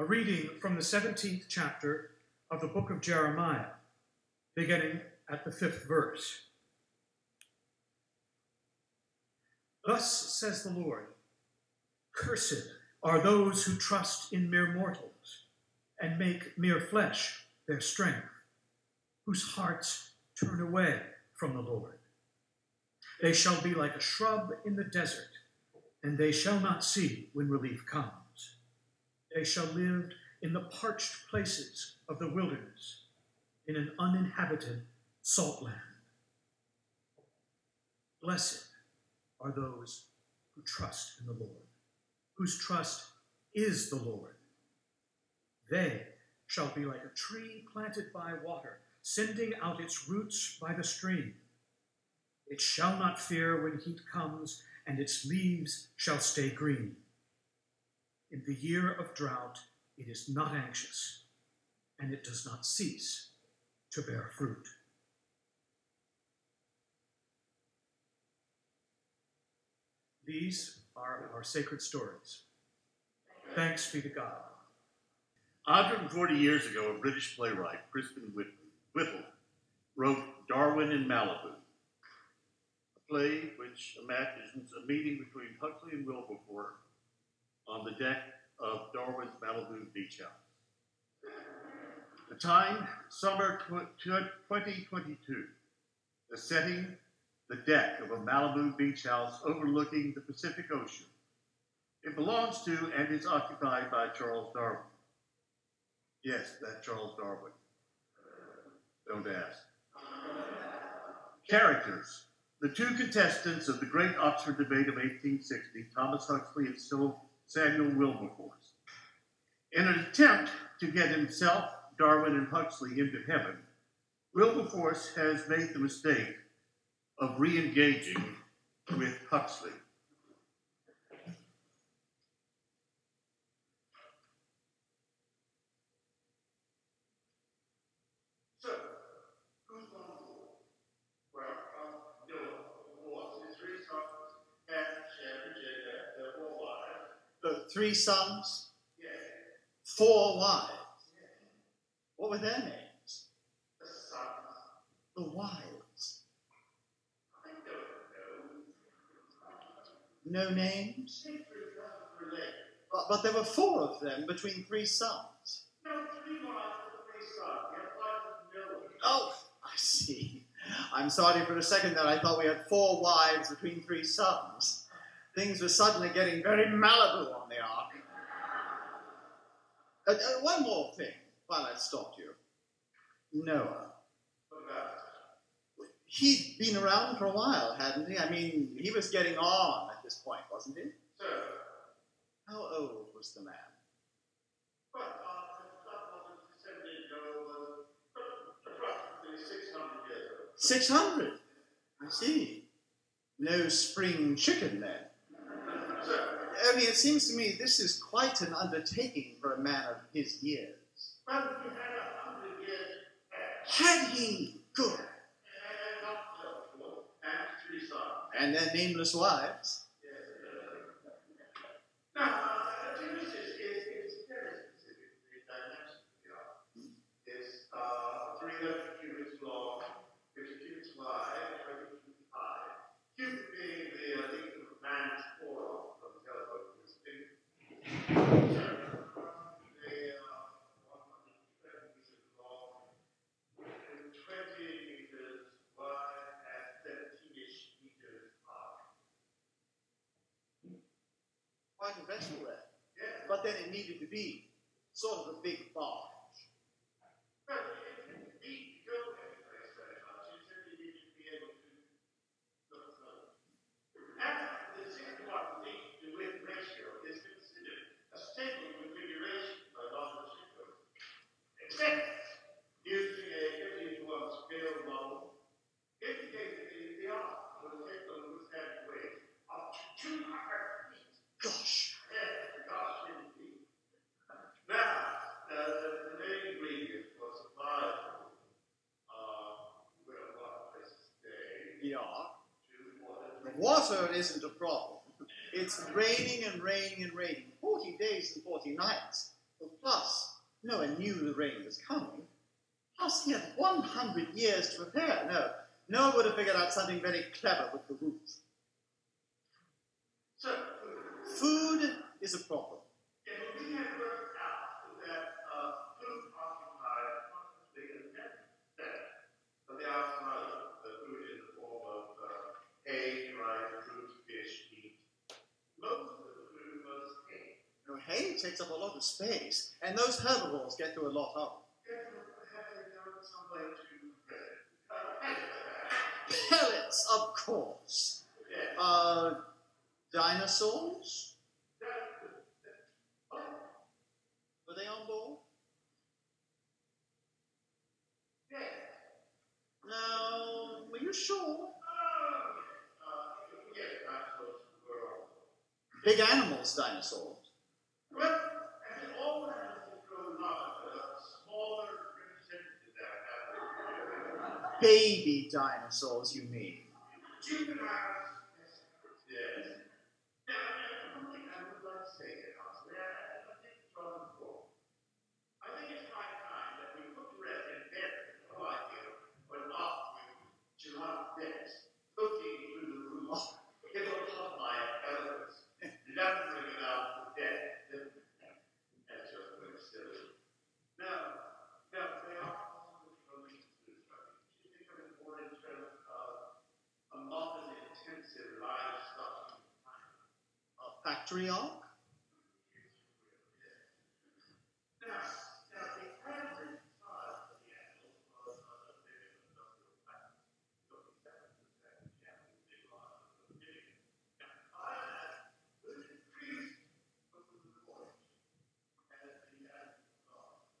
A reading from the 17th chapter of the book of Jeremiah, beginning at the fifth verse. Thus says the Lord Cursed are those who trust in mere mortals and make mere flesh their strength, whose hearts turn away from the Lord. They shall be like a shrub in the desert, and they shall not see when relief comes. They shall live in the parched places of the wilderness, in an uninhabited salt land. Blessed are those who trust in the Lord, whose trust is the Lord. They shall be like a tree planted by water, sending out its roots by the stream. It shall not fear when heat comes, and its leaves shall stay green. In the year of drought, it is not anxious, and it does not cease to bear fruit. These are our sacred stories. Thanks be to God. 140 years ago, a British playwright, Crispin Whittell, wrote Darwin in Malibu, a play which imagines a meeting between Huxley and Wilberforce on the deck of Darwin's Malibu beach house. The time, summer 2022. The setting, the deck of a Malibu beach house overlooking the Pacific Ocean. It belongs to and is occupied by Charles Darwin. Yes, that Charles Darwin. Don't ask. Characters. The two contestants of the great Oxford debate of 1860, Thomas Huxley and Samuel Wilberforce. In an attempt to get himself, Darwin, and Huxley into heaven, Wilberforce has made the mistake of re engaging with Huxley. Three sons, four wives. What were their names? The wives. No names? But, but there were four of them between three sons. Oh, I see. I'm sorry for a second that I thought we had four wives between three sons. Things were suddenly getting very Malibu on the ark. Uh, uh, one more thing while I stopped you. Noah. What about he'd been around for a while, hadn't he? I mean, he was getting on at this point, wasn't he? Sir. How old was the man? Well, uh, approximately 600 years 600? I see. No spring chicken then. I mean, it seems to me this is quite an undertaking for a man of his years. Had a hundred years Had he? Good. And three sons. And their nameless wives. Now, Genesis is, is very specific. The dimension is uh, 300 cubits long, 50 cubits wide, 20 cubits high. Cubit being the uh, length of man's forearm from the elbow to his finger. So, they are 120 meters long, 20 meters wide, and 17-ish meters high. But then it needed to be sort of a big barge. Well, it didn't need to go anyplace very much. You simply needed to be able to look through. And the six to one lead to width ratio is considered a stable configuration by a lot of shipbuilders. Except using a 50 to 1 scale model indicated the, the ark was able to withstand weight up to 200 feet. Gosh. Yes, gosh, indeed. Now, uh, the, the main ingredient was supplied uh, well, what places today Yeah. to water. Water isn't a problem. It's raining and raining and raining. 40 days and 40 nights. Plus Plus, Noah knew the rain was coming. Plus, he had 100 years to prepare. No, Noah would have figured out something very clever with the roof. So, Food is a problem. yeah, but we had worked out that uh, food occupied as big as ten percent of the outside the food in the form of uh, hay, dried fruit, fish, meat. Most of the food was hay. You know, hay takes up a lot of space, and those herbivores get through a lot of Pellets, of course. Uh, dinosaurs? Were they on board? No, were you sure? Big animals, dinosaurs. Baby dinosaurs, you mean? I think it's high time that we put to rest and bury the whole idea of what off with July deaths, looking through the roof. It will come by elephants, lumbering it out for death. That's just what it's silly. No, no, they are possible from the You think of it more in terms of a multi-intensive livestock. A factory ark? Now, now the average size of the animal was on a big industrial plant. So the seven percent animal big lot of a million. Now, by that, was increased over the voyage. As the animal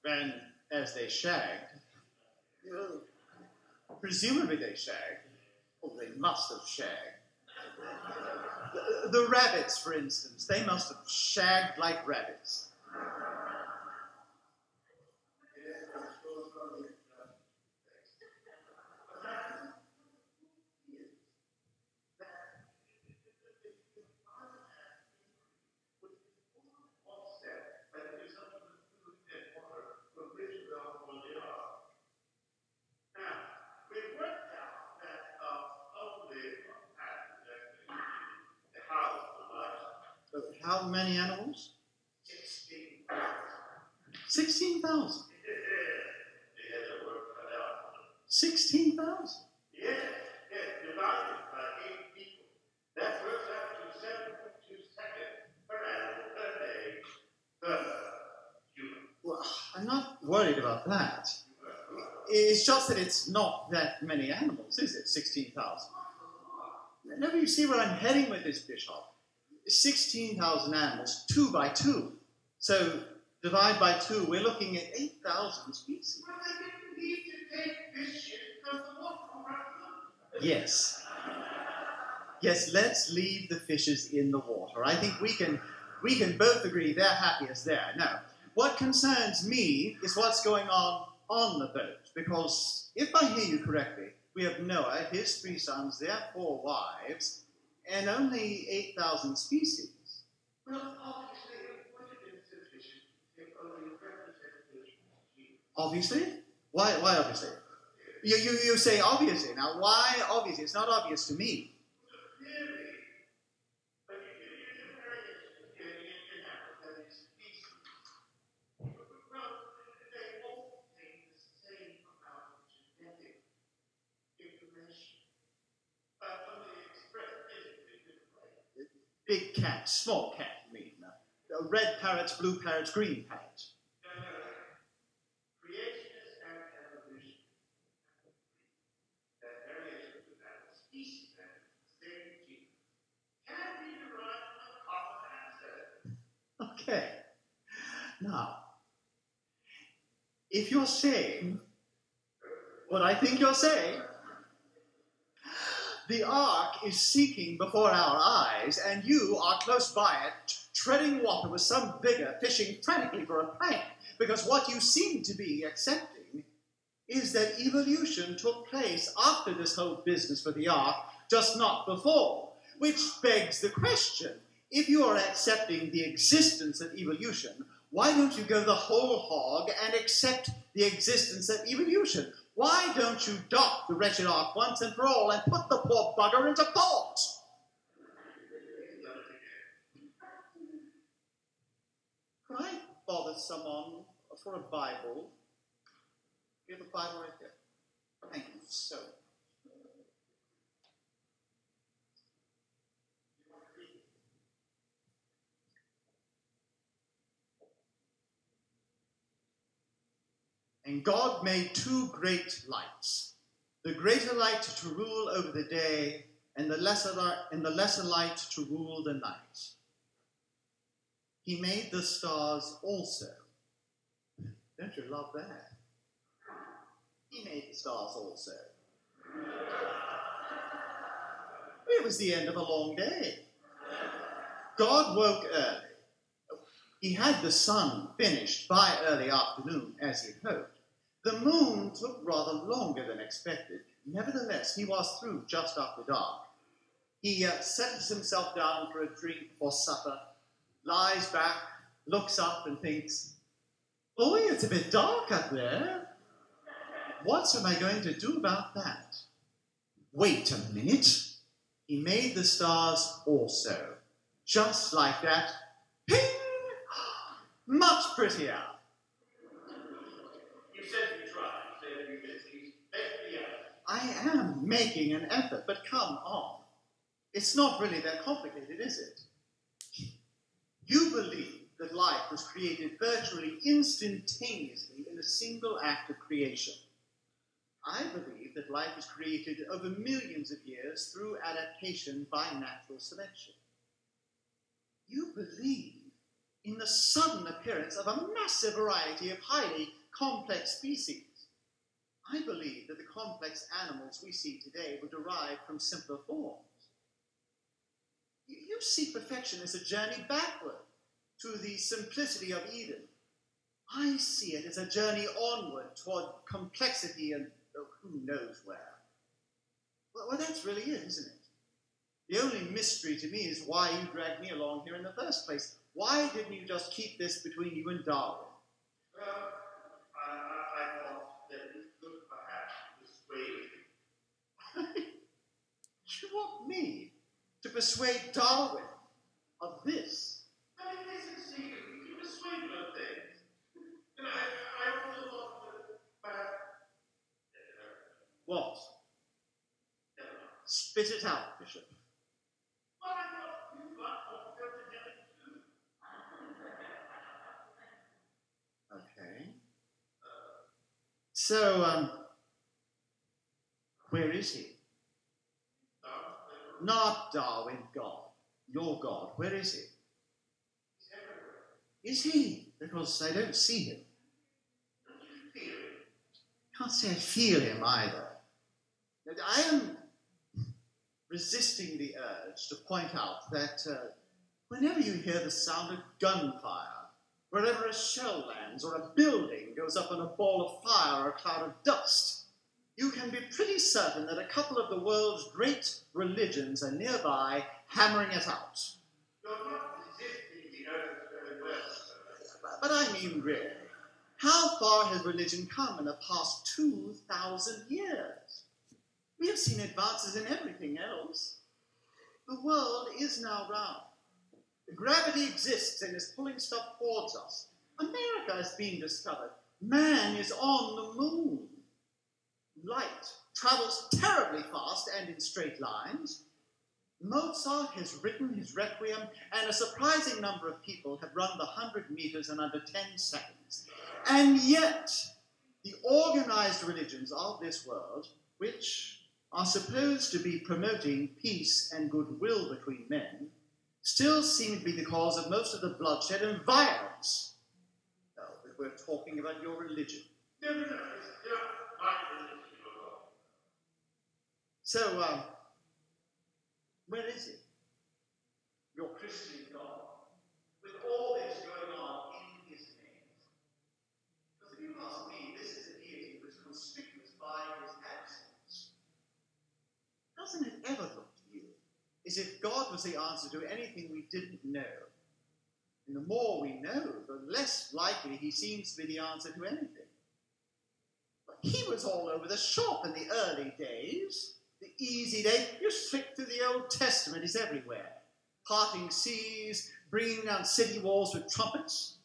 And as they shagged, presumably they shagged. Oh, they must have shagged. The, rabbits, for instance, they must have shagged like rabbits. How many animals? 16,000. 16,000. Yes, yes, divided by eight people. That works out to seven point two seconds per animal per day per human. Well, I'm not worried about that. It's just that it's not that many animals, is it? 16,000. Never you see where I'm heading with this, Bishop. 16,000 animals, two by two. So divide by two, we're looking at 8,000 species. Well, they didn't need to take fishes from the water around them. Yes. Yes, let's leave the fishes in the water. I think we can we can both agree they're happiest there. Now, what concerns me is what's going on on the boat, because if I hear you correctly, we have Noah, his three sons, their four wives, and only 8,000 species. Well, obviously, it would have been sufficient if only a representative species. Obviously? Why, why obviously? You, you, you say obviously. Now, why obviously? It's not obvious to me. Clearly, but you can use a variation in in Africa that is species. Well, they all contain the same amount of genetic information, but only expressed physically different ways. Big cat, small cat, mean? Uh, red parrots, blue parrots, green parrots. Okay. Now, if you're saying what I think you're saying, the ark is seeking before our eyes, and you are close by it, treading water with some vigor, fishing frantically for a plank, because what you seem to be accepting is that evolution took place after this whole business with the ark, just not before. Which begs the question if you are accepting the existence of evolution, Why don't you go the whole hog and accept the existence of evolution? Why don't you dock the wretched ark once and for all and put the poor bugger into port? Could I bother someone for a Bible? You have a Bible right there. Thank you so much. And God made two great lights the greater light to rule over the day, and the lesser, and the lesser light to rule the night. He made the stars also. Don't you love that? He made the stars also. It was the end of a long day. God woke early. He had the sun finished by early afternoon, as he hoped. The moon took rather longer than expected. Nevertheless, he was through just after dark. He uh, settles himself down for a drink or supper, lies back, looks up, and thinks, Boy, it's a bit dark up there. What am I going to do about that? Wait a minute. He made the stars also. Just like that. Ping! Much prettier. I am making an effort, but come on. It's not really that complicated, is it? You believe that life was created virtually instantaneously in a single act of creation. I believe that life was created over millions of years through adaptation by natural selection. You believe in the sudden appearance of a massive variety of highly complex species. I believe that the complex animals we see today were derived from simpler forms. You see perfection as a journey backward to the simplicity of Eden. I see it as a journey onward toward complexity and oh, who knows where. Well, well, that's really it, isn't it? The only mystery to me is why you dragged me along here in the first place. Why didn't you just keep this between you and Darwin? Well, I, I, I thought that we could perhaps persuade you want me to persuade Darwin of this? I mean, this is you can persuade him of things. And I, I also thought that perhaps. What? Spit it out, Bishop. Well, I thought you got photogenic too. Okay. So, um, where is he? Not Darwin, God. Your God. Where is he? Is he? Because I don't see him. Can't say I feel him either. I am resisting the urge to point out that uh, whenever you hear the sound of gunfire, wherever a shell lands or a building goes up in a ball of fire or a cloud of dust, you can be pretty certain that a couple of the world's great religions are nearby hammering it out. You're not resisting the urge very well, sir. But I mean, really, how far has religion come in the past 2,000 years? We have seen advances in everything else. The world is now round. Gravity exists and is pulling stuff towards us. America has been discovered. Man is on the moon. Light travels terribly fast and in straight lines. Mozart has written his Requiem, and a surprising number of people have run the 100 meters in under 10 seconds. And yet, the organized religions of this world, which are supposed to be promoting peace and goodwill between men, still seem to be the cause of most of the bloodshed and violence. But we're talking about your religion. No, no, no. It's not my religion at all. So, um, where is it? Your Christian God, with all this going on in his name. Because if you ask me, this is a deity who is conspicuous by his absence. Doesn't it ever look to you as if God was the answer to anything we didn't know? And the more we know, the less likely he seems to be the answer to anything. But he was all over the shop in the early days. The easy day, you flick through the Old Testament, he's everywhere. Parting seas, bringing down city walls with trumpets.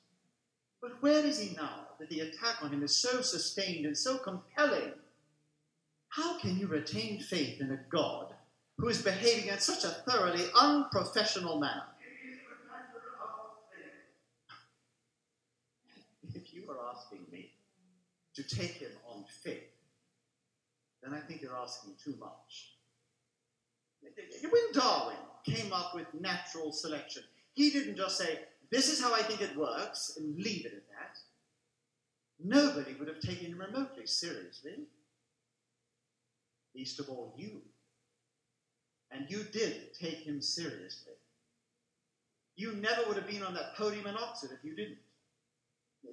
But where is he now that the attack on him is so sustained and so compelling? How can you retain faith in a God who is behaving in such a thoroughly unprofessional manner? If you are asking me to take him on faith, then I think you're asking too much. When Darwin came up with natural selection, he didn't just say, This is how I think it works, and leave it at that. Nobody would have taken him remotely seriously. Least of all, you. And you did take him seriously. You never would have been on that podium in Oxford if you didn't.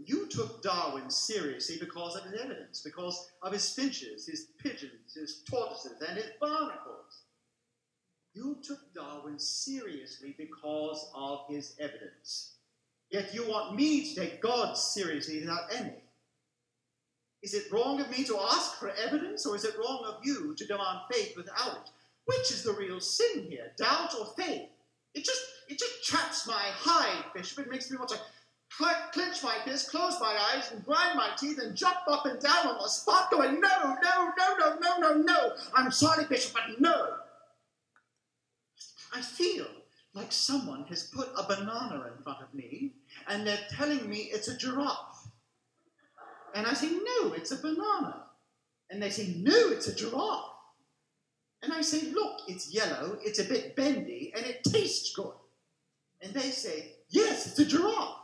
You took Darwin seriously because of his evidence, because of his finches, his pigeons, his tortoises, and his barnacles. You took Darwin seriously because of his evidence. Yet you want me to take God seriously without any. Is it wrong of me to ask for evidence, or is it wrong of you to demand faith without it? Which is the real sin here, doubt or faith? It just it just chaps my hide, Bishop. It makes me want to clench my fist, close my eyes, and grind my teeth, and jump up and down on the spot, going, no, no, no, no, no, no, no. I'm sorry, Bishop, but no. I feel like someone has put a banana in front of me, and they're telling me it's a giraffe. And I say, no, it's a banana. And they say, no, it's a giraffe. And I say, look, it's yellow, it's a bit bendy, and it tastes good. And they say, yes, it's a giraffe.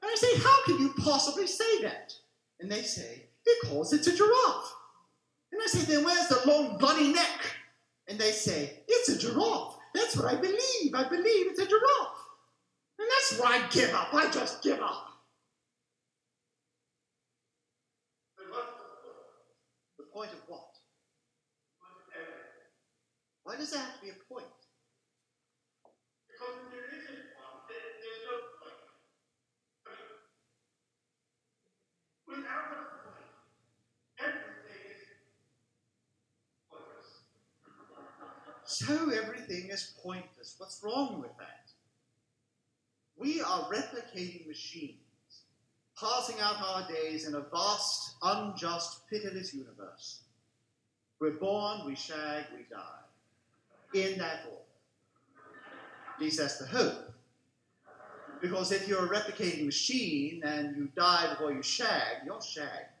And I say, how can you possibly say that? And they say, because it's a giraffe. And I say, then where's the long bloody neck? And they say, it's a giraffe. That's what I believe. I believe it's a giraffe. And that's why I give up. I just give up. The point of what? Why does there have to be a point? So everything is pointless. What's wrong with that? We are replicating machines, passing out our days in a vast, unjust, pitiless universe. We're born, we shag, we die. In that order. At least that's the hope. Because if you're a replicating machine and you die before you shag, you're shagged.